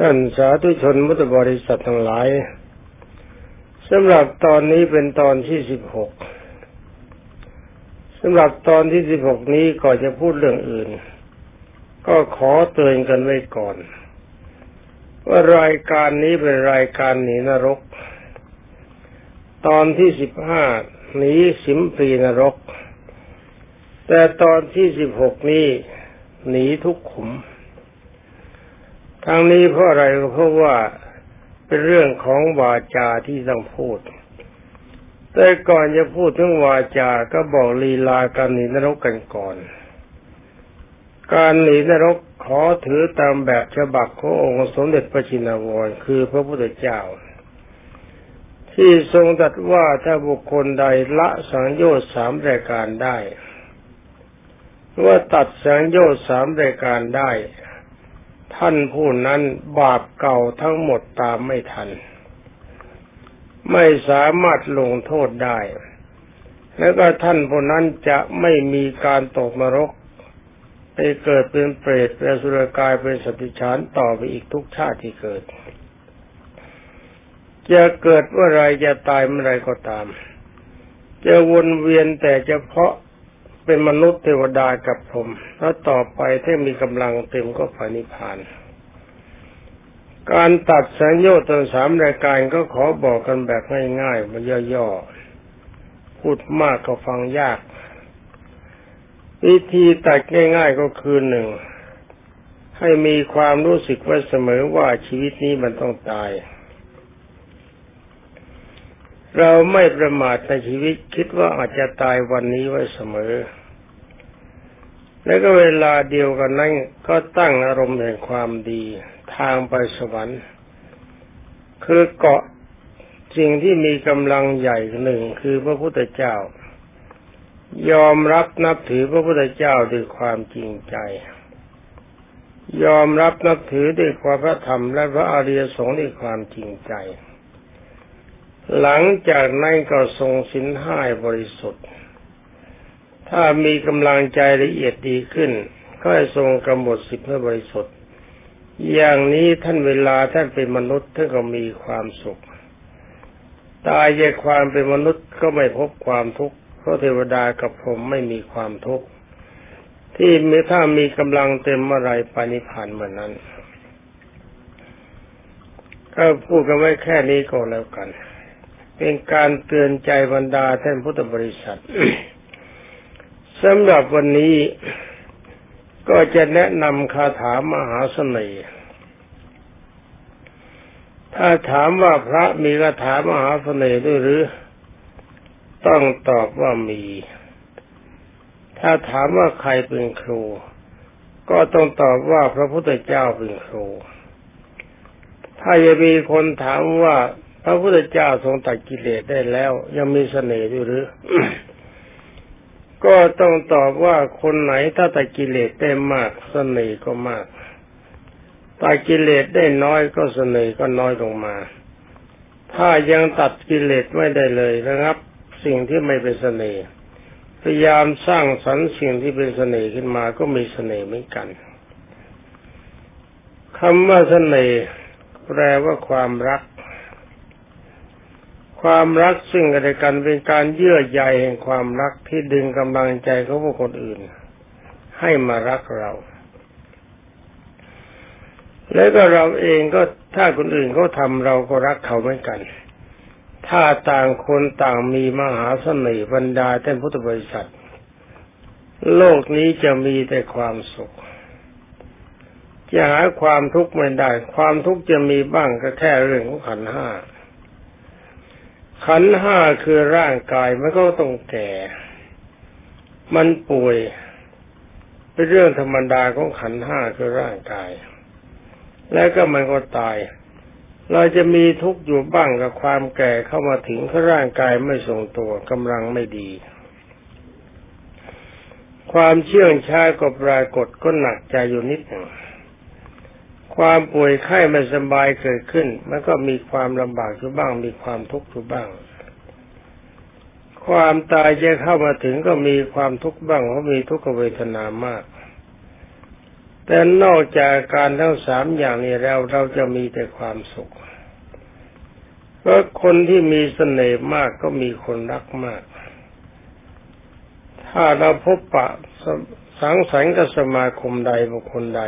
ท่านสาธุชนมุตบริษัททั้งหลายสำหรับตอนนี้เป็นตอนที่สิบหกสำหรับตอนที่สิบหกนี้ก่อนจะพูดเรื่องอื่น ก็ขอเตือนกันไว้ก่อน ว่ารายการนี้เป็นรายการหนีนรก ตอนที่สิบห้าหนีสิมปีนรก แต่ตอนที่สิบหกนี้หนีทุกขุม ทั้งนี้เพราะอะไรก็เพราะว่าเป็นเรื่องของวาจาที่ต้องพูด แต่ก่อนจะพูดถึงวาจา ก็บอกลีลาการหนีนรกกันก่อน การหนีนรกขอถือตามแบบฉบับขององค์สมเด็จพระชินวรคือพระพุทธเจ้า ที่ทรงตรัสว่าถ้าบุคคลใดละสังโยชน์สามรายการได้ว่าตัดสังโยชน์สามรายการได้ ท่านผู้นั้นบาปเก่าทั้งหมดตามไม่ทัน ไม่สามารถลงโทษได้ แล้วก็ท่านผู้นั้นจะไม่มีการตกนรก ไปเกิดเป็นเปรตเป็นสุรกายเป็นสัตว์ฉานต่อไปอีกทุกชาติที่เกิด จะเกิดเมื่อไรจะตายเมื่อไรก็ตาม จะวนเวียนแต่เฉพาะ เป็นมนุษย์เทวดากับผมแล้วต่อไปถ้ามีกำลังเต็มก็ฝันิพาน การตัดสัญญาตนสามรายการก็ขอบอกกันแบบง่ายๆมันย่อๆ พูดมากก็ฟังยาก วิธีตัดง่าย ๆก็คือหนึ่งให้มีความรู้สึกไว้เสมอว่าชีวิตนี้มันต้องตาย เราไม่ประมาทในชีวิตคิดว่าอาจจะตายวันนี้ไว้เสมอ แล้วก็เวลาเดียวกันนั้นก็ตั้งอารมณ์แห่งความดีทางไปสวรรค์ คือเกาะสิ่งที่มีกำลังใหญ่หนึ่งคือพระพุทธเจ้า ยอมรับนับถือพระพุทธเจ้าด้วยความจริงใจ ยอมรับนับถือด้วยความพระธรรมและพระอริยสงฆ์ด้วยความจริงใจ หลังจากนั้นก็ทรงสินห้าบริสุทธิ์ ถ้ามีกำลังใจละเอียดดีขึ้น ก็ทรงกำหนดสิบให้บริสุทธิ์ อย่างนี้ท่านเวลาท่านเป็นมนุษย์ท่านก็มีความสุข ตายจากความเป็นมนุษย์ก็ไม่พบความทุกข์เพราะเทวดากับผมไม่มีความทุกข์ที่มีถ้ามีกำลังเต็มเมื่อไรปานิพานเมื่อนั้น ก็พูดกันไว้แค่นี้ก็แล้วกัน เป็นการเตือนใจบรรดาท่านพุทธบริษัทสำหรับวันนี้ก็จะแนะนำคาถามหาเสน่ห์ถ้าถามว่าพระมีคาถามหาเสน่ห์ด้วยหรือ ต้องตอบว่ามี ถ้าถามว่าใครเป็นครู ก็ต้องตอบว่าพระพุทธเจ้าเป็นครู ถ้าจะมีคนถามว่า พระพุทธเจ้าทรงตัดกิเลสได้แล้ว ยังมีเสน่ห์อยู่หรือ ก็ต้องตอบว่าคนไหนถ้าตัดกิเลสได้มากเสน่ห์ก็มากตัดกิเลสได้น้อยก็เสน่ห์ก็น้อยลงมา ถ้ายังตัดกิเลสไม่ได้เลยนะครับ สิ่งที่ไม่เป็นเสน่ห์พยายามสร้างสรรค์สิ่งที่เป็นเสน่ห์ขึ้นมาก็มีเสน่ห์เหมือนกันคำว่าเสน่ห์แปลว่าความรัก ความรักซึ่งกันและกันเป็นการเยื่อใยแห่งความรักที่ดึงกำลังใจของผู้คนอื่น ให้มารักเรา แล้วก็เราเองก็ถ้าคนอื่นเขาทำเราก็รักเขาเหมือนกัน ถ้าต่างคนต่างมีมหาเสน่ห์บรรดาท่านพุทธบริษัท โลกนี้จะมีแต่ความสุขจะหาความทุกข์ไม่ได้ ความทุกข์จะมีบ้างก็แค่เรื่องของขันห้า ขันห้าคือร่างกายมันก็ต้องแก่ มันป่วยเป็นเรื่องธรรมดาของขันห้าคือร่างกาย แล้วก็มันก็ตาย เราจะมีทุกข์อยู่บ้างกับความแก่เข้ามาถึงเพราะร่างกายไม่ทรงตัวกำลังไม่ดี ความเชื่องช้าก็ปรากฏก็หนักใจอยู่นิดหนึ่ง ความป่วยไข้ไม่สบายเกิดขึ้น มันก็มีความลำบากอยู่บ้าง มีความทุกข์อยู่บ้าง ความตายจะเข้ามาถึงก็มีความทุกข์บ้างเพราะมีทุกขเวทนามาก แต่นอกจากการทั้งสามอย่างนี้แล้วเราจะมีแต่ความสุขเพราะคนที่มีเสน่ห์มากก็มีคนรักมาก ถ้าเราพบปะสังสรรค์กับสมาคมใดบุคคลใด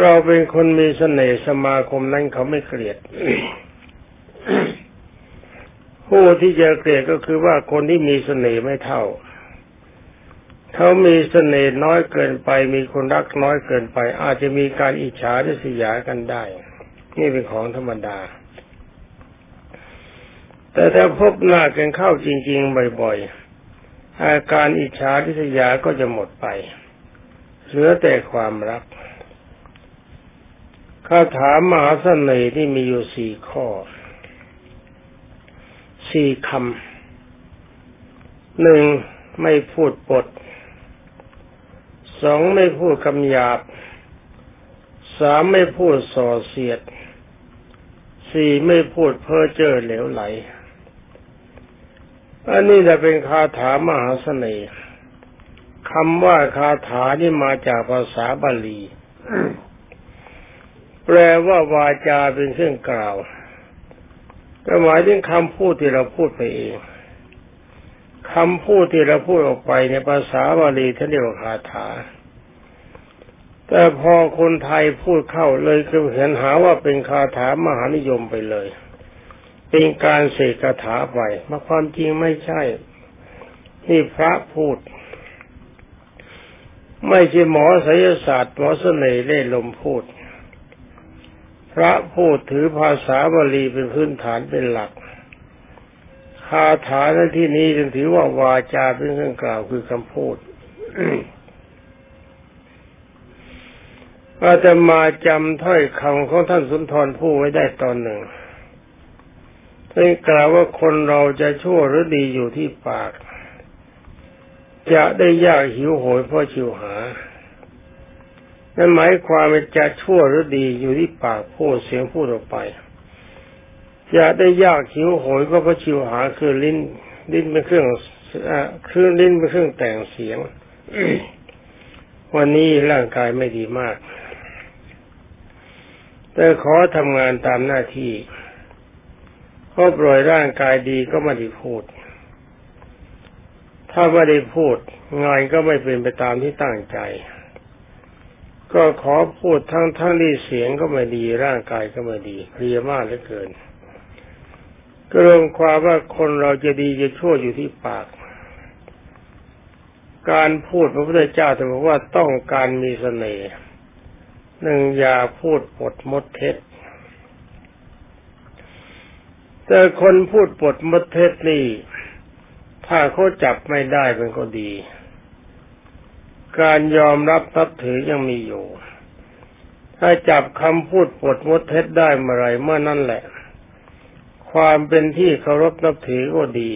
เราเป็นคนมีเสน่ห์สมาคมนั้นเขาไม่เกลียด ผู้ที่จะเกลียดก็คือว่าคนที่มีเสน่ห์ไม่เท่า เขามีเสน่ห์น้อยเกินไป มีคนรักน้อยเกินไป อาจจะมีการอิจฉาริษยากันได้ นี่เป็นของธรรมดา แต่ถ้าพบหน้ากันเข้าจริง ๆ บ่อยๆอาการอิจฉาริษยาก็จะหมดไปเหลือแต่ความรัก คาถามหาเสน่ห์ที่มีอยู่สี่ข้อ สี่คำ หนึ่งไม่พูดปด สองไม่พูดคำหยาบ สามไม่พูดส่อเสียด สี่ไม่พูดเพ้อเจ้อเหลวไหล อันนี้จะเป็นคาถามหาเสน่ห์คำว่าคาถานี่มาจากภาษาบาลี แปลว่าวาจาเป็นเครื่องกล่าวก็หมายถึงคำพูดที่เราพูดไปเองคำพูดที่เราพูดออกไปในภาษาบาลีท่านเรียกว่าคาถา แต่พอคนไทยพูดเข้าเลยก็เห็นหาว่าเป็นคาถามหานิยมไปเลย เป็นการเสกคาถาไปมาความจริงไม่ใช่ นี่พระพูด ไม่ใช่หมอไสยศาสตร์หมอเสน่ห์เล่ลมพูด ระพูดถือภาษาบาลีเป็นพื้นฐานเป็นหลัก คาถาในที่นี้จึงถือว่าวาจาเป็นเครื่องกล่าวคือคำพูดอาจะมาจำถ้อยคำของท่านสุนทรผู้ไว้ได้ตอนหนึ่งท่านกล่าวว่าคนเราจะชั่วหรือดีอยู่ที่ปาก จะได้ยากหิวโหยเพราะชิวหา นั่นหมายความว่าจะชั่วหรือดีอยู่ที่ปากพูดเสียงพูดออกไปจะได้ยากหิวโหยก็เพราะชิวหาคือลิ้น ลิ้นเป็นเครื่องคือลิ้นเป็นเครื่องแต่งเสียง วันนี้ร่างกายไม่ดีมาก แต่ขอทำงานตามหน้าที่พราะปล่อยร่างกายดีก็ไม่ได้พูด ถ้าไม่ได้พูด งานก็ไม่เป็นไปตามที่ตั้งใจ ก็ขอพูดทั้งทั้งที่เสียงก็ไม่ดีร่างกายก็ไม่ดีเพลียมากเหลือเกิน ก็รวมความว่าคนเราจะดีจะชั่วอยู่ที่ปาก การพูดพระพุทธเจ้าแต่บอกว่าต้องการมีเสน่ห์หนึ่งอย่าพูดปดมดเท็จแต่คนพูดปดมดเท็จนี่ ถ้าเขาจับไม่ได้มันก็ดี การยอมรับทับถือยังมีอยู่ ถ้าจับคำพูดปดมดเท็จได้เมื่อไรเมื่อนั่นแหละ ความเป็นที่เคารพนับถือก็ดี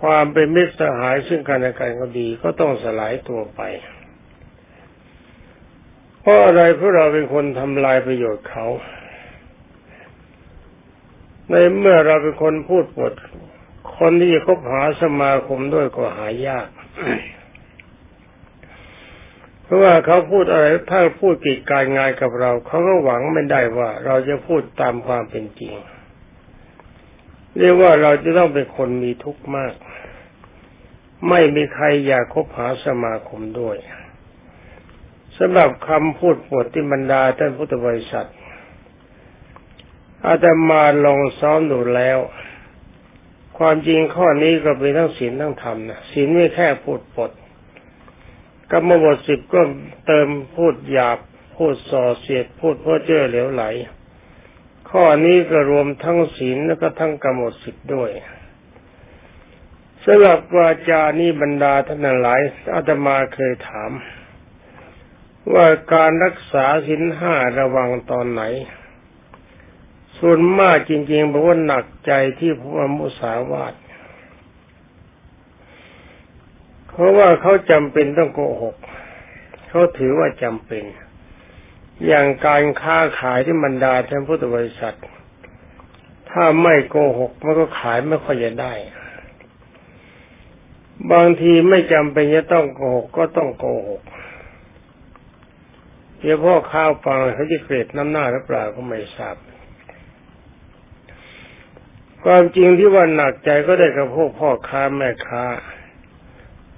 ความเป็นมิตรสหายซึ่งกันและกันก็ดีก็ต้องสลายตัวไปเพราะอะไรเพราะเราเป็นคนทำลายประโยชน์เขา ในเมื่อเราเป็นคนพูดปดคนที่จะคบหาสมาคมด้วยก็หายาก เพราะว่าเขาพูดอะไรถ้าพูดกิจการงานกับเราเขาก็หวังไม่ได้ว่า เราจะพูดตามความเป็นจริง เรียกว่าเราจะต้องเป็นคนมีทุกข์มาก ไม่มีใครอยากคบหาสมาคมด้วยสำหรับคำพูดปวดที่บรรดาท่านพุทธบริษัท อาตมาลองซ้อมดูแล้ว ความจริงข้อนี้ก็เป็นทั้งศีลทั้งธรรมนะศีลไม่แค่พูดปด กรรมบทสิบก็เติมพูดหยาบ พูดส่อเสียด พูดเพ้อเจ้อเหลวไหล ข้อนี้ก็รวมทั้งศีลแล้วก็ทั้งกรรมสิทธิ์ด้วยสำหรับวาจานี้บรรดาท่านหลายอาตมาเคยถาม ว่าการรักษาศีลห้าระวังตอนไหน ส่วนมากจริงๆบอกว่าหนักใจที่พวมุสาวาท เพราะว่าเขาจำเป็นต้องโกหก เขาถือว่าจำเป็น อย่างการค้าขายที่บรรดาท่านพุทธบริษัท ถ้าไม่โกหกมันก็ขายไม่ค่อยจะได้ บางทีไม่จำเป็นจะต้องโกหกก็ต้องโกหกเดี๋ยวพ่อข้าวฟังเขาจะเกลียดน้ำหน้าหรือเปล่าก็ไม่ทราบความจริงที่ว่าหนักใจก็ได้กับพวกพ่อค้าแม่ค้า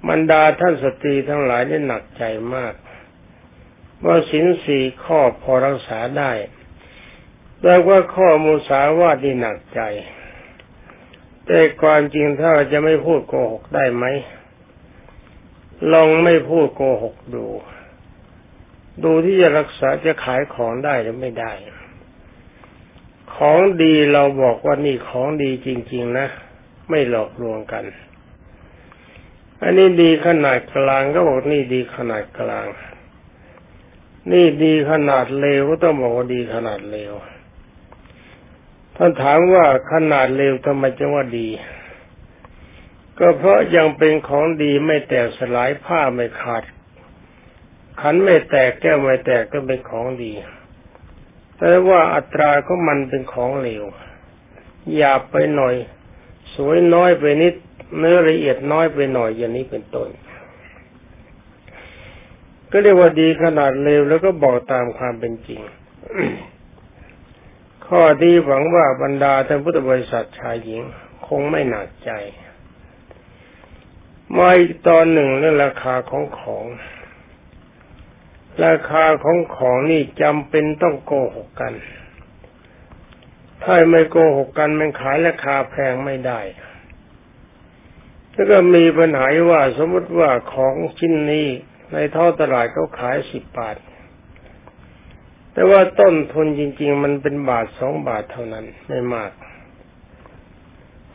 บรรดาท่านสตรีทั้งหลายนี่หนักใจมาก ว่าสินสี่ข้อพอรักษาได้ แต่ว่าข้อมูสาวาดีหนักใจ แต่ความจริงถ้าจะไม่พูดโกหกได้ไหม ลองไม่พูดโกหกดู ดูที่จะรักษาจะขายของได้หรือไม่ได้ ของดีเราบอกว่านี่ของดีจริง ๆ นะ ไม่หลอกลวงกัน อันนี้ดีขนาดกลางก็บอกนี่ดีขนาดกลาง นี่ดีขนาดเลวก็ต้องบอกว่าดีขนาดเลวท่านถามว่าขนาดเลวทำไมจะว่าดี ก็เพราะยังเป็นของดีไม่แตกสลายผ้าไม่ขาด ขันไม่แตกแก้วไม่แตกก็เป็นของดี แต่ว่าอัตราของมันเป็นของเลวหยาบไปหน่อย สวยน้อยไปนิด เนื้อละเอียดน้อยไปหน่อยอย่างนี้เป็นต้น ก็เรียกว่าดีขนาดเลวแล้วก็บอกตามความเป็นจริง ข้อดีหวังว่าบรรดาท่านพุทธบริษัทชายหญิง คงไม่หนักใจมาอีกตอนหนึ่งเรื่องราคาของของ ราคาของของนี่จำเป็นต้องโกหกกัน ถ้าไม่โกหกกันมันขายราคาแพงไม่ได้ แล้วก็มีปัญหาว่าสมมติว่าของชิ้นนี้ในท่อตลาดเขาขายสิบบาท แต่ว่าต้นทุนจริง ๆ มันเป็นบาทสองบาทเท่านั้นไม่มาก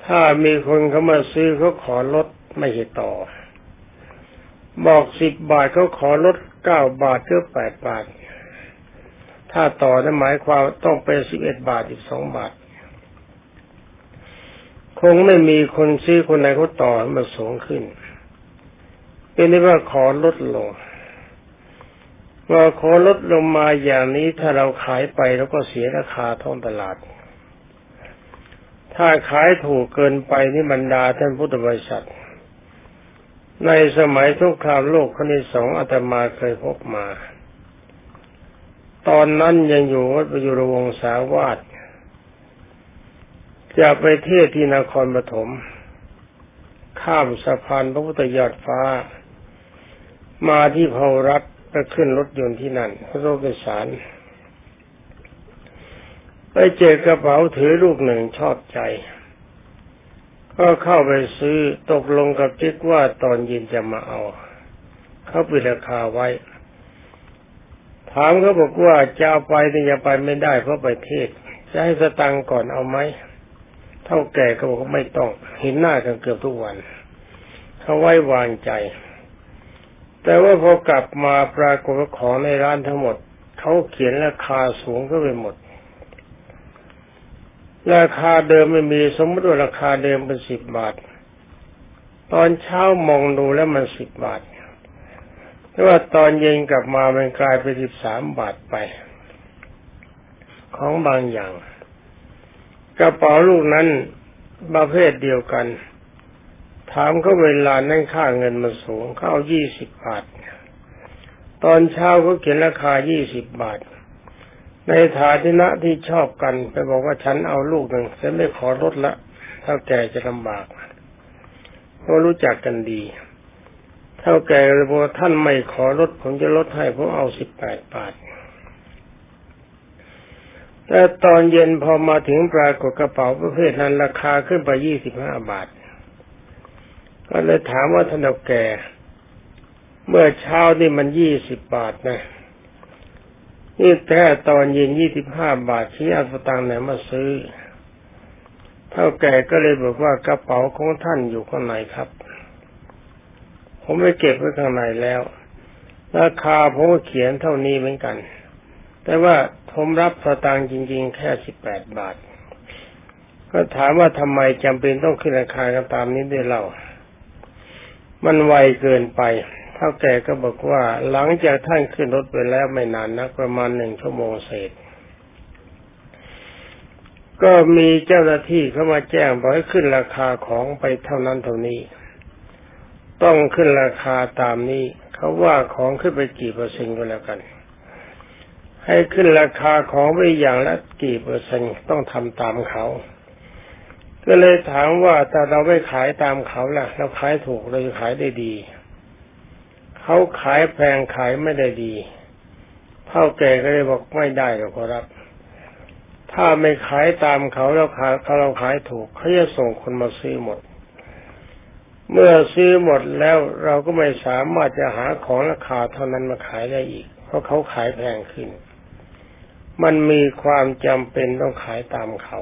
ถ้ามีคนเขามาซื้อเขาขอลดไม่เหต่อ บอกสิบบาทเขาขอลดเก้าบาทหรือแปดบาท ถ้าต่อนั้นหมายความต้องเป็นสิบเอ็ดบาทอีกสองบาท คงไม่มีคนซื้อคนไหนเขาต่อมาสูงขึ้น เป็นที่ว่าขอลดลงว่าขอลดลงมาอย่างนี้ถ้าเราขายไปแล้วก็เสียราคาท้องตลาด ถ้าขายถูกเกินไปนี่บรรดาท่านพุทธบริษัท ในสมัยทุกครามโลกครั้งที่สองอาตมาเคยพบมา ตอนนั้นยังอยู่วัดประยุรวงศาวาส จะไปเทศที่นครปฐมข้ามสะพานพระพุทธยอดฟ้า มาที่เผารัฐไปขึ้นรถยนต์ที่นั่นรถโดยสาร ไปเจอกระเป๋าถือลูกหนึ่งชอบใจ ก็เข้าไปซื้อตกลงกับจิ๊กว่าตอนเย็นจะมาเอา เขาปิดราคาไว้ ถามเขาบอกว่าจะเอาไปแต่อย่าไปไม่ได้เพราะไปเทศ จะให้สตังก่อนเอาไหม เท่าแก่ก็บอกว่าไม่ต้อง เห็นหน้ากันเกือบทุกวันเขาไว้วางใจ แต่ว่าพอกลับมาปรากฏของในร้านทั้งหมดเขาเขียนราคาสูงก็ไปหมด ราคาเดิมไม่มีสมมติว่าราคาเดิมเป็นสิบบาท ตอนเช้ามองดูแล้วมันสิบบาทแต่ว่าตอนเย็นกลับมามันกลายเป็นสิบสามบาทไป ของบางอย่าง กระเป๋าลูกนั้นประเภทเดียวกัน ถามเขาเวลานั่นค่าเงินมันสูงเข้ายี่สิบบาท ตอนเช้าเขาเขียนราคายี่สิบบาท ในฐานะที่ชอบกันไปบอกว่าฉันเอาลูกหนึ่งฉันไม่ขอลดละเท่าแกจะลำบากเพราะรู้จักกันดีเท่าแก่เลยบอกท่านไม่ขอลดผมจะลดให้ผมเอาสิบแปดบาท แต่ตอนเย็นพอมาถึงปรากฏกระเป๋าประเภทนั้นราคาขึ้นไปยี่สิบห้าบาท ก็เลยถามว่าท่านแก่เมื่อเช้านี่มันยี่สิบบาทนะ นี่แค่ตอนเย็นยี่สิบห้าบาทชี้อาสตางไหนมาซื้อ เท่าแก่ก็เลยบอกว่ากระเป๋าของท่านอยู่ข้างในครับ ผมไม่เก็บไว้ข้างในแล้ว ราคาผมเขียนเท่านี้เหมือนกัน แต่ว่า ผมรับสตางค์จริง ๆ แค่สิบแปดบาท ก็ถามว่าทำไมจำเป็นต้องขึ้นราคากันตามนี้ด้วยเล่า มันไวเกินไปเท่าแก่ก็บอกว่าหลังจากท่านขึ้นรถไปแล้วไม่นานนักประมาณหนึ่งชั่วโมงเศษ ก็มีเจ้าหน้าที่เข้ามาแจ้งบอกให้ขึ้นราคาของไปเท่านั้นเท่านี้ ต้องขึ้นราคาตามนี้ เขาว่าของขึ้นไปกี่เปอร์เซ็นต์ก็แล้วกัน ให้ขึ้นราคาของไปอย่างละกี่เปอร์เซ็นต์ต้องทำตามเขา ก็เลยถามว่าแต่เราไม่ขายตามเขาล่ะ เราขายถูกเราจะขายได้ดี เขาขายแพงขายไม่ได้ดีเท่าแก่ก็เลยบอกไม่ได้หรอกครับ ถ้าไม่ขายตามเขาเราขายเขาเราขายถูกเขาจะส่งคนมาซื้อหมด เมื่อซื้อหมดแล้วเราก็ไม่สามารถจะหาของราคาเท่านั้นมาขายได้อีก เพราะเขาขายแพงขึ้น มันมีความจำเป็นต้องขายตามเขา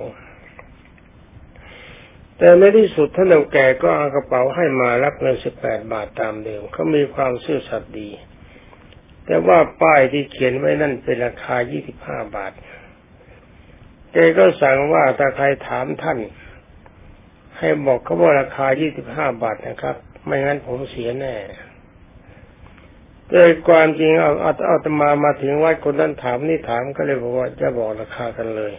แต่ในที่สุดท่านเแก่ก็เอากระเป๋าให้มารับเงินสิบแปดบาทตามเดิมเขามีความซื่อสัตย์ดี แต่ว่าป้ายที่เขียนไว้นั่นเป็นราคายี่สิบห้าบาท แกก็สั่งว่าถ้าใครถามท่าน ให้บอกเขาว่าราคายี่สิบห้าบาทนะครับ ไม่งั้นผมเสียแน่ โดยความจริงเอาเอาเอาตมามาถึงวัดคนนั้นถามนี่ถามก็เลยบอกว่าจะบอกราคากันเลย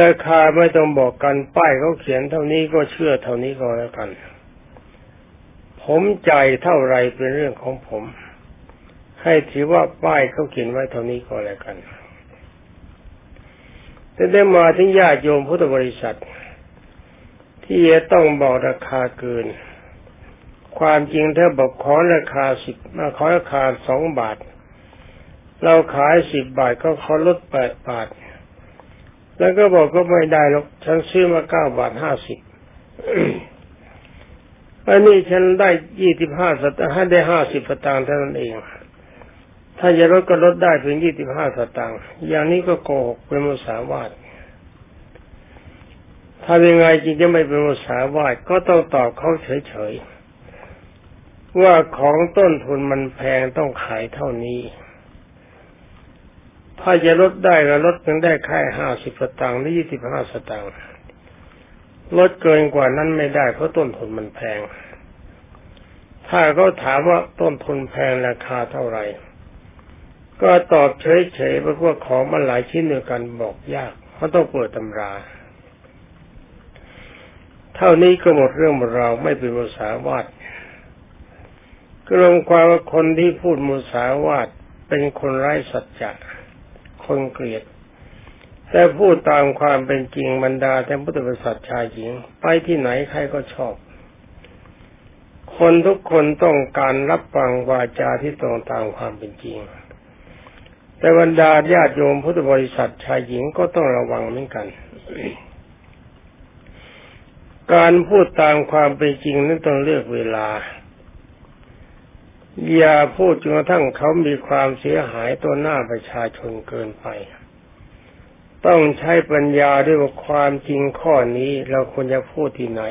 ราคาไม่ต้องบอกกันป้ายเขาเขียนเท่านี้ก็เชื่อเท่านี้ก็แล้วกัน ผมใจเท่าไรเป็นเรื่องของผม ให้ถือว่าป้ายเขาเขียนไว้เท่านี้ก็แล้วกันแต่ได้มาถึงญาติโยมพุทธบริษัท ที่จะต้องบอกราคาเกิน ความจริงถ้าบอกขอราคาสิบมาขอราคาสองบาท เราขายสิบบาทก็ขอลดแปดบาท แล้วก็บอกก็ไม่ได้หรอกฉันซื้อมาเก้าบาทห้าสิบอันนี้ฉันได้ยี่สิบห้าสตางค์ให้ได้ห้าสิบสตางค์เท่านั้นเอง ถ้าจะลดก็ลดได้เพียงยี่สิบห้าสตางค์อย่างนี้ก็โกหกเป็นมุสาวาทถ้ายังไงจริงจะไม่เป็นมุสาวาทก็ต้องตอบเขาเฉยๆ ว่าของต้นทุนมันแพงต้องขายเท่านี้ ถ้าจะลดได้ก็ลดเพียงได้แค่ห้าสิบสตางค์หรือยี่สิบห้าสตางค์ลดเกินกว่านั้นไม่ได้เพราะต้นทุนมันแพง ถ้าเขาถามว่าต้นทุนแพงราคาเท่าไหร่ ก็ตอบเฉยๆเพราะว่าของมันหลายชิ้นเดียวกันบอกยากเพราะต้องเปิดตำราเท่านี้ก็หมดเรื่องเราไม่เป็นภาษาวาด กรมความว่าคนที่พูดมุสาวาทเป็นคนไร้สัจจะคนเกลียด แต่พูดตามความเป็นจริงบรรดาแต่พุทธบริษัทชายหญิง ไปที่ไหนใครก็ชอบ คนทุกคนต้องการรับฟังวาจาที่ตรงตามความเป็นจริง แต่บรรดาญาติโยมพุทธบริษัทชายหญิงก็ต้องระวังเหมือนกันการพูดตามความเป็นจริงนั้นต้องเลือกเวลา อย่าพูดจนกระทั่งเขามีความเสียหายตัวหน้าประชาชนเกินไป ต้องใช้ปัญญาด้วยว่าความจริงข้อนี้เราควรจะพูดที่ไหน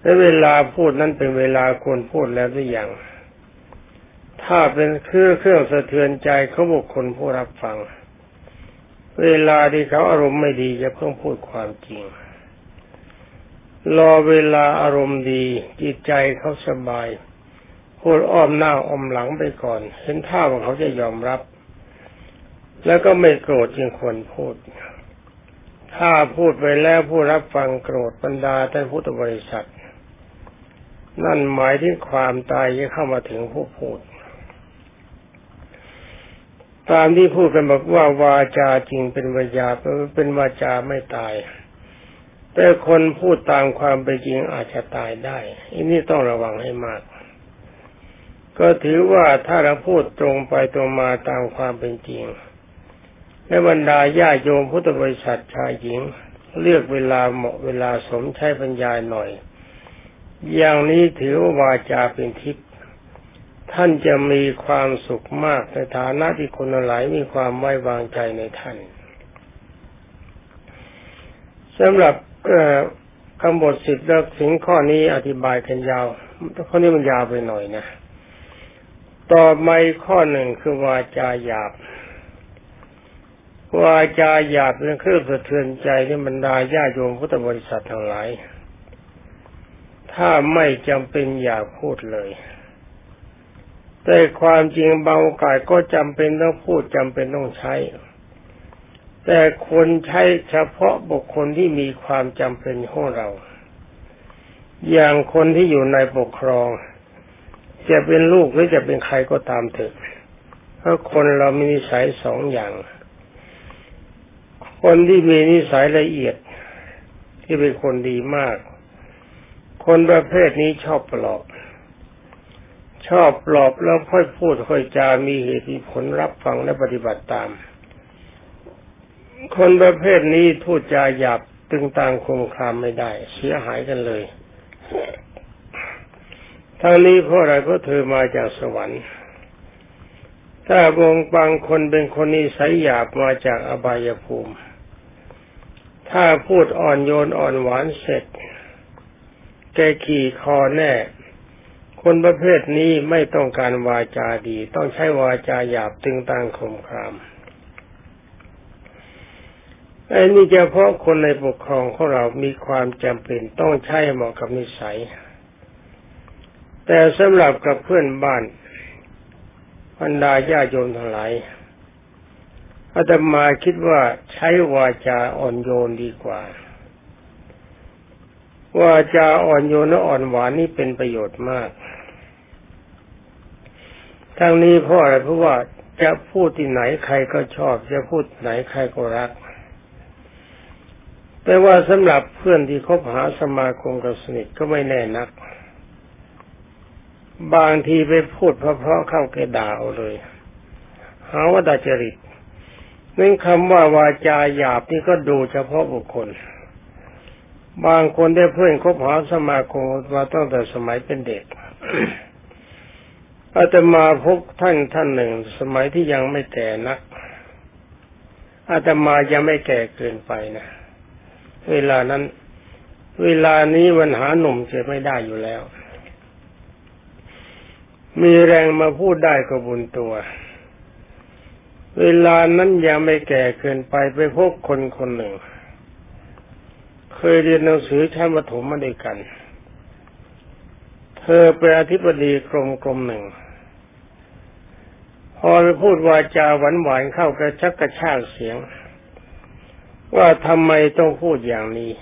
และเวลาพูดนั้นเป็นเวลาควรพูดแล้วหรือยัง ถ้าเป็นเครื่องเครื่องสะเทือนใจเขาบุคคลผู้รับฟัง เวลาที่เขาอารมณ์ไม่ดีจะเพิ่งพูดความจริงรอเวลาอารมณ์ดีจิตใจเขาสบาย พูดอ้อมหน้าอ้อมหลังไปก่อน เห็นท่าว่าเขาจะยอมรับ แล้วก็ไม่โกรธจึงควรพูด ถ้าพูดไปแล้วผู้รับฟังโกรธบรรดาท่านพุทธบริษัท นั่นหมายถึงความตายจะเข้ามาถึงผู้พูด ตามที่พูดกันบอกว่าวาจาจริงเป็นวาจาเป็นวาจาไม่ตายแต่คนพูดตามความเป็นจริงอาจจะตายได้อันนี้ต้องระวังให้มาก ก็ถือว่าถ้าเราพูดตรงไปตรงมาตามความเป็นจริง ในบรรดาญาโยมพุทธบริษัทชายหญิง เลือกเวลาเหมาะเวลาสมใช้ปัญญาหน่อย อย่างนี้ถือว่าวาจาเป็นทิพย์ท่านจะมีความสุขมากในฐานะที่คนหลายมีความไว้วางใจในท่านสำหรับคำบทสิบเลิกถึงข้อนี้อธิบายกันยาวข้อนี้มันยาวไปหน่อยนะ ต่อไปข้อหนึ่งคือวาจาหยาบ วาจาหยาบเป็นเครื่องสะเทือนใจที่บรรดาญาโยมพุทธบริษัททั้งหลาย ถ้าไม่จำเป็นอย่าพูดเลย แต่ความจริงบางโอกาสก็จำเป็นต้องพูดจำเป็นต้องใช้ แต่คนใช้เฉพาะบุคคลที่มีความจำเป็นของเรา อย่างคนที่อยู่ในปกครอง จะเป็นลูกหรือจะเป็นใครก็ตามเถอะเพราะคนเรามีนิสัยสองอย่าง คนที่มีนิสัยละเอียด ที่เป็นคนดีมาก คนประเภทนี้ชอบปลอบ ชอบปลอบแล้วค่อยพูดค่อยจามีเหตุผลรับฟังและปฏิบัติตาม คนประเภทนี้พูดจาหยาบตึงต่างคงคามไม่ได้ เสียหายกันเลย ทางนี้เพราะอะไรเพราะเธอมาจากสวรรค์ ถ้าวงบางคนเป็นคนนิสัยหยาบมาจากอบายภูมิ ถ้าพูดอ่อนโยนอ่อนหวานเสร็จ แกขี่คอแน่ คนประเภทนี้ไม่ต้องการวาจาดี ต้องใช้วาจาหยาบตึงตังคมครามไอ้นี่เฉพาะคนในปกครองของเรามีความจำเป็นต้องใช้เหมาะกับนิสัย แต่สำหรับกับเพื่อนบ้านบรรดาญาโยมทั้งหลายอาตมาคิดว่าใช้วาจาอ่อนโยนดีกว่า วาจาอ่อนโยนและอ่อนหวานนี่เป็นประโยชน์มาก ทั้งนี้เพราะอะไรเพราะว่าจะพูดที่ไหนใครก็ชอบ จะพูดไหนใครก็รัก แต่ว่าสำหรับเพื่อนที่คบหาสมาคมกับสนิทก็ไม่แน่นัก บางทีไปพูดเพราะๆเข้าแกด่าเอาเลยหาว่าดาจริตนั่นคำว่าวาจาหยาบนี่ก็ดูเฉพาะบุคคล บางคนได้เพื่อนคบหาสมาคมมาตั้งแต่สมัยเป็นเด็กอาตมาพบท่านท่านหนึ่ง สมัยที่ยังไม่แก่นักอาตมายังไม่แก่เกินไปนะ เวลานั้น เวลานี้วันหาหนุ่มจะไม่ได้อยู่แล้ว มีแรงมาพูดได้ก็บุญตัว เวลานั้นยังไม่แก่เกินไปไปพบคนคนหนึ่ง เคยเรียนหนังสือชั้นประถมมาด้วยกัน เธอเป็นอธิบดีกรมกรมหนึ่ง พอไปพูดวาจาหวานหวานเข้ากระชักกระชากเสียง ว่าทำไมต้องพูดอย่างนี้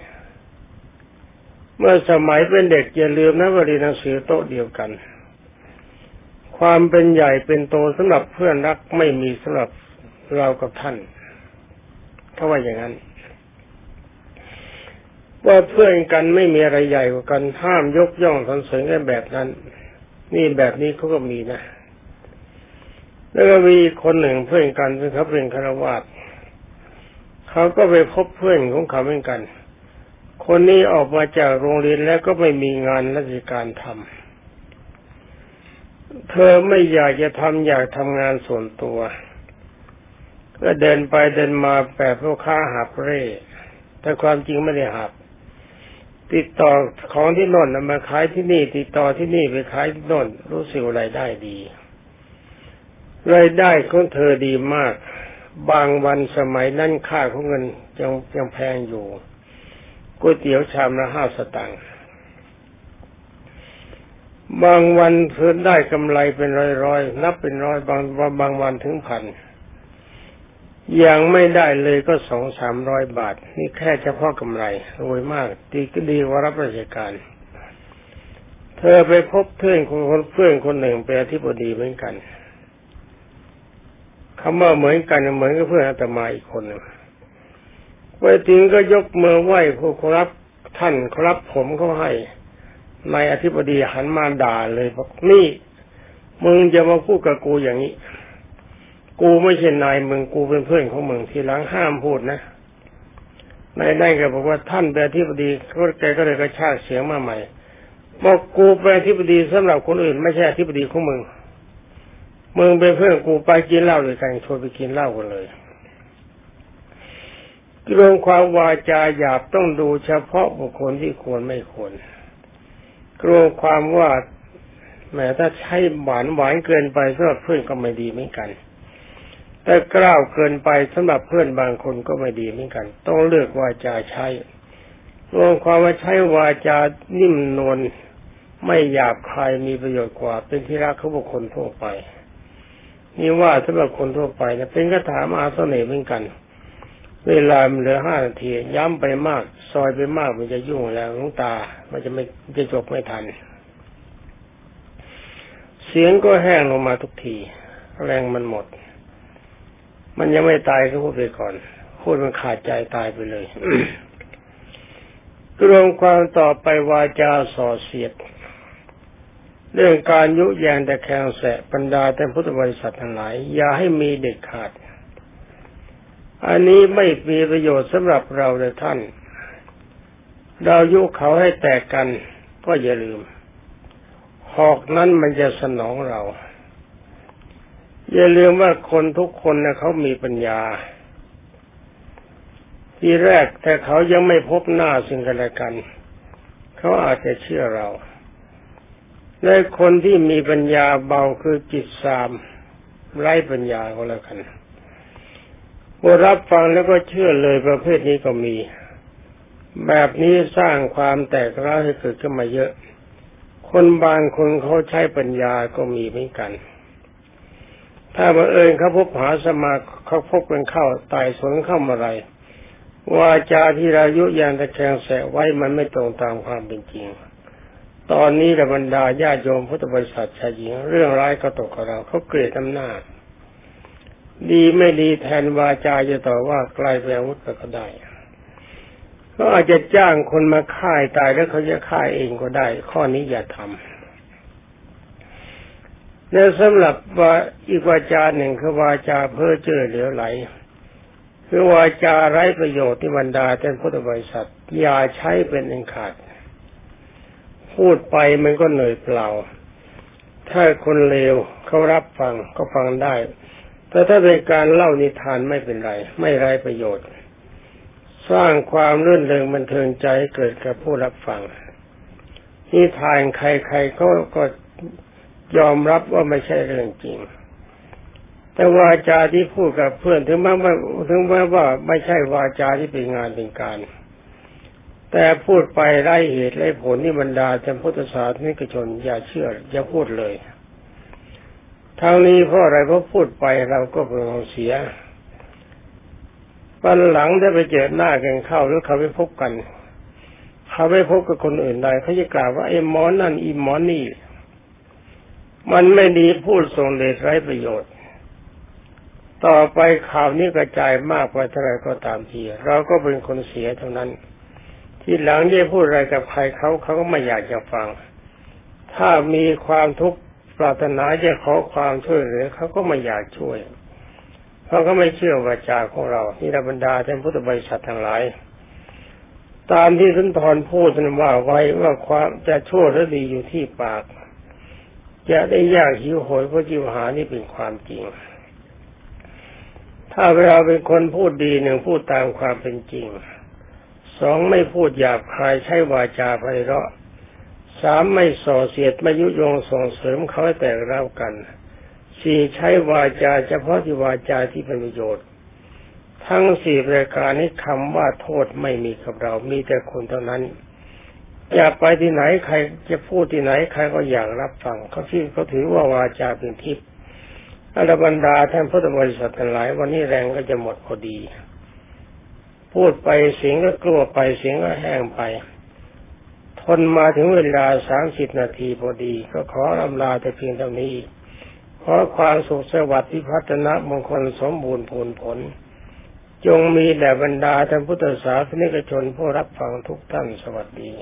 เมื่อสมัยเป็นเด็กอย่าลืมนะว่าเรียนหนังสือโต๊ะเดียวกัน ความเป็นใหญ่เป็นโตสำหรับเพื่อนรักไม่มีสำหรับเรากับท่านเขาว่าอย่างนั้น ว่าเพื่อนกันไม่มีอะไรใหญ่กว่ากันห้ามยกย่องสรรเสริญกันแบบนั้น นี่แบบนี้เขาก็มีนะแล้วก็มีคนหนึ่งเพื่อนกันเป็นเขาเป็นคารวาสเขาก็ไปพบเพื่อนของเขาเหมือนกัน คนนี้ออกมาจากโรงเรียนแล้วก็ไม่มีงานราชการทำ เธอไม่อยากจะทำอยากทำงานส่วนตัว ก็เดินไปเดินมาแบบพ่อค้าหับเร่ แต่ความจริงไม่ได้หับ ติดต่อของที่น่นมาขายที่นี่ ติดต่อที่นี่ไปขายที่น่นรู้สึกรายได้ดีรายได้ของเธอดีมาก บางวันสมัยนั้นค่าของเงินยังยังแพงอยู่ก๋วยเตี๋ยวชามละห้าสตางค์ บางวันเพิ่นได้กำไรเป็นร้อยๆนับเป็นร้อยบางบางวันถึงพันยังไม่ได้เลยก็สองสามร้อยบาท นี่แค่เฉพาะกำไรรวยมากดีก็ดีว่ารับราชการ เธอไปพบเพื่อนคนเพื่อนคนหนึ่งเป็นอธิบดีเหมือนกันคำว่าเหมือนกันเหมือนกับเพื่อนอาตมาอีกคนหนึ่งไปถึงก็ยกมือไหว้ผู้ครับท่านครับผมเขาให้ นายอธิบดีหันมาด่าเลยบอกนี่ มึงจะมาพูดกับกูอย่างนี้ กูไม่ใช่นายมึงกูเป็นเพื่อนของมึงทีหลังห้ามพูดนะนายได้ก็บอกว่าท่านเป็นอธิบดีเขาแกก็เลยกระชากเสียงมาใหม่บอกกูเป็นอธิบดีสำหรับคนอื่น ไม่ใช่อธิบดีของมึงมึงเป็นเพื่อนกูไปกินเหล้าด้วยกันชวนไปกินเหล้ากันเลยเรื่องความวาจาหยาบต้องดูเฉพาะบุคคลที่ควรไม่ควร กลัวความว่าแม้ถ้าใช้หวานหวานเกินไปสำหรับเพื่อนก็ไม่ดีเหมือนกัน แต่กล้าวเกินไปสำหรับเพื่อนบางคนก็ไม่ดีเหมือนกัน ต้องเลือกวาจาใช้รวมความว่าใช้วาจานิ่มนวลไม่หยาบคายมีประโยชน์กว่า เป็นที่รักของบุคคลทั่วไป นี่ว่าสำหรับคนทั่วไปนะเป็นคาถามาเสน่ห์เหมือนกัน เวลามันเหลือห้านาที ย้ำไปมาก ซอยไปมากมันจะยุ่งแล้วลุงตา มันจะไม่จะจบไม่ทัน เสียงก็แห้งลงมาทุกที แรงมันหมด มันยังไม่ตายก็พูดไปก่อน พูดมันขาดใจตายไปเลยรวมความต่อไปวาจาส่อเสียด เรื่องการยุแยงแต่แคงแสะบรรดาแต่พุทธบริษัททั้งหลาย อย่าให้มีเด็ดขาด อันนี้ไม่มีประโยชน์สำหรับเราเลยท่าน เรายุเขาให้แตกกัน ก็อย่าลืม หอกนั้นมันจะสนองเรา อย่าลืมว่าคนทุกคนนะเขามีปัญญา ทีแรกแต่เขายังไม่พบหน้าสิ่งกันและกัน เขาอาจจะเชื่อเราในคนที่มีปัญญาเบาคือจิตสามไร้ปัญญาก็แล้วกัน เมื่อรับฟังแล้วก็เชื่อเลยประเภทนี้ก็มี แบบนี้สร้างความแตกร้าวให้เกิดขึ้นมาเยอะ คนบางคนเขาใช้ปัญญาก็มีเหมือนกัน ถ้าบังเอิญเขาพบหาสมาเขาพบกันเข้าตายสนเข้ามาอะไรวาจาที่เรายุยานตะแคงแสไว้มันไม่ตรงตามความเป็นจริง ตอนนี้ระบรรดาญาโยมพุทธบริษัทชายหญิง เรื่องร้ายก็ตกกับเราเขาเกลียดอำนาจ ดีไม่ดีแทนวาจาจะต่อว่ากลไปอาวุธก็ได้ก็อาจจะจ้างคนมาฆ่าตายแล้วเขาจะฆ่าเองก็ได้ ข้อนี้อย่าทำแล้วสำหรับว่าอีกวาจาหนึ่งคือวาจาเพ้อเจ้อเหลวไหล คือวาจาไร้ประโยชน์ที่บรรดาท่านพุทธบริษัทอย่าใช้เป็นอันขาด พูดไปมันก็เหนื่อยเปล่า ถ้าคนเลวเขารับฟังก็ฟังได้ แต่ถ้าเป็นการเล่านิทานไม่เป็นไร ไม่ไร้ประโยชน์ สร้างความรื่นเริงบันเทิงใจเกิดกับผู้รับฟัง นิทานใครๆก็ก็ยอมรับว่าไม่ใช่เรื่องจริง แต่วาจาที่พูดกับเพื่อนถึงแม้ว่าถึงแม้ว่าไม่ใช่วาจาที่เป็นงานเป็นการ แต่พูดไปไร้เหตุไร้ผลนี่บรรดาท่านพุทธศาสนิกชนอย่าเชื่ออย่าพูดเลย ทางนี้เพราะอะไรเพราะพูดไปเราก็เป็นของเสียวันหลังถ้ไปเจอหน้ากันเข้าหรือเขาไปพบกัน เขาไปพบกับคนอื่นใดเขาจะกล่าวว่าไอ้หมอนั่นอีหมอนี่ มันไม่ดีพูดส่งเดชไร้ประโยชน์ ต่อไปข่าวนี้กระจายมากไปเท่าไรก็ตามที เราก็เป็นคนเสียเท่านั้น ที่หลังได้พูดอะไรกับใครเขาเขาก็ไม่อยากจะฟัง ถ้ามีความทุกข์ ปรารถนาจะขอความช่วยเหลือเขาก็ไม่อยากช่วย เพราะเขาไม่เชื่อวาจาของเราที่ระบรรดาท่านพุทธบริษัททั้งหลาย ตามที่สุนทรพูดนั้นว่าไว้ว่าความจะชั่วหรือดีอยู่ที่ปาก จะได้ยากหิวโหยเพราะจิวหานี่เป็นความจริง ถ้าเราเป็นคนพูดดีหนึ่งพูดตามความเป็นจริงสองไม่พูดหยาบคายใช้วาจาไพเราะ สามไม่ส่อเสียดไม่ยุยงส่งเสริมเขาให้แตกเล่ากันสี่ใช้วาจาเฉพาะที่วาจาที่เป็นประโยชน์ ทั้งสี่ประการนี้คำว่าโทษไม่มีกับเรา มีแต่คนเท่านั้น อยากไปที่ไหนใครจะพูดที่ไหนใครก็อยากรับฟังเขาที่เขาถือว่าวาจาเป็นทิพย์อรบรรดาท่านพุทธบริษัททั้งหลาย วันนี้แรงก็จะหมดพอดี พูดไปเสียงก็กลัวไปเสียงก็แห้งไป คนมาถึงเวลาสามสิบนาทีพอดี ก็ขออำลาแต่เพียงเท่านี้ ขอความสุขสวัสดิ์ที่พัฒนามงคลสมบูรณ์ผลผล จงมีแด่บรรดาท่านพุทธศาสนิกชนผู้รับฟังทุกท่านสวัสดี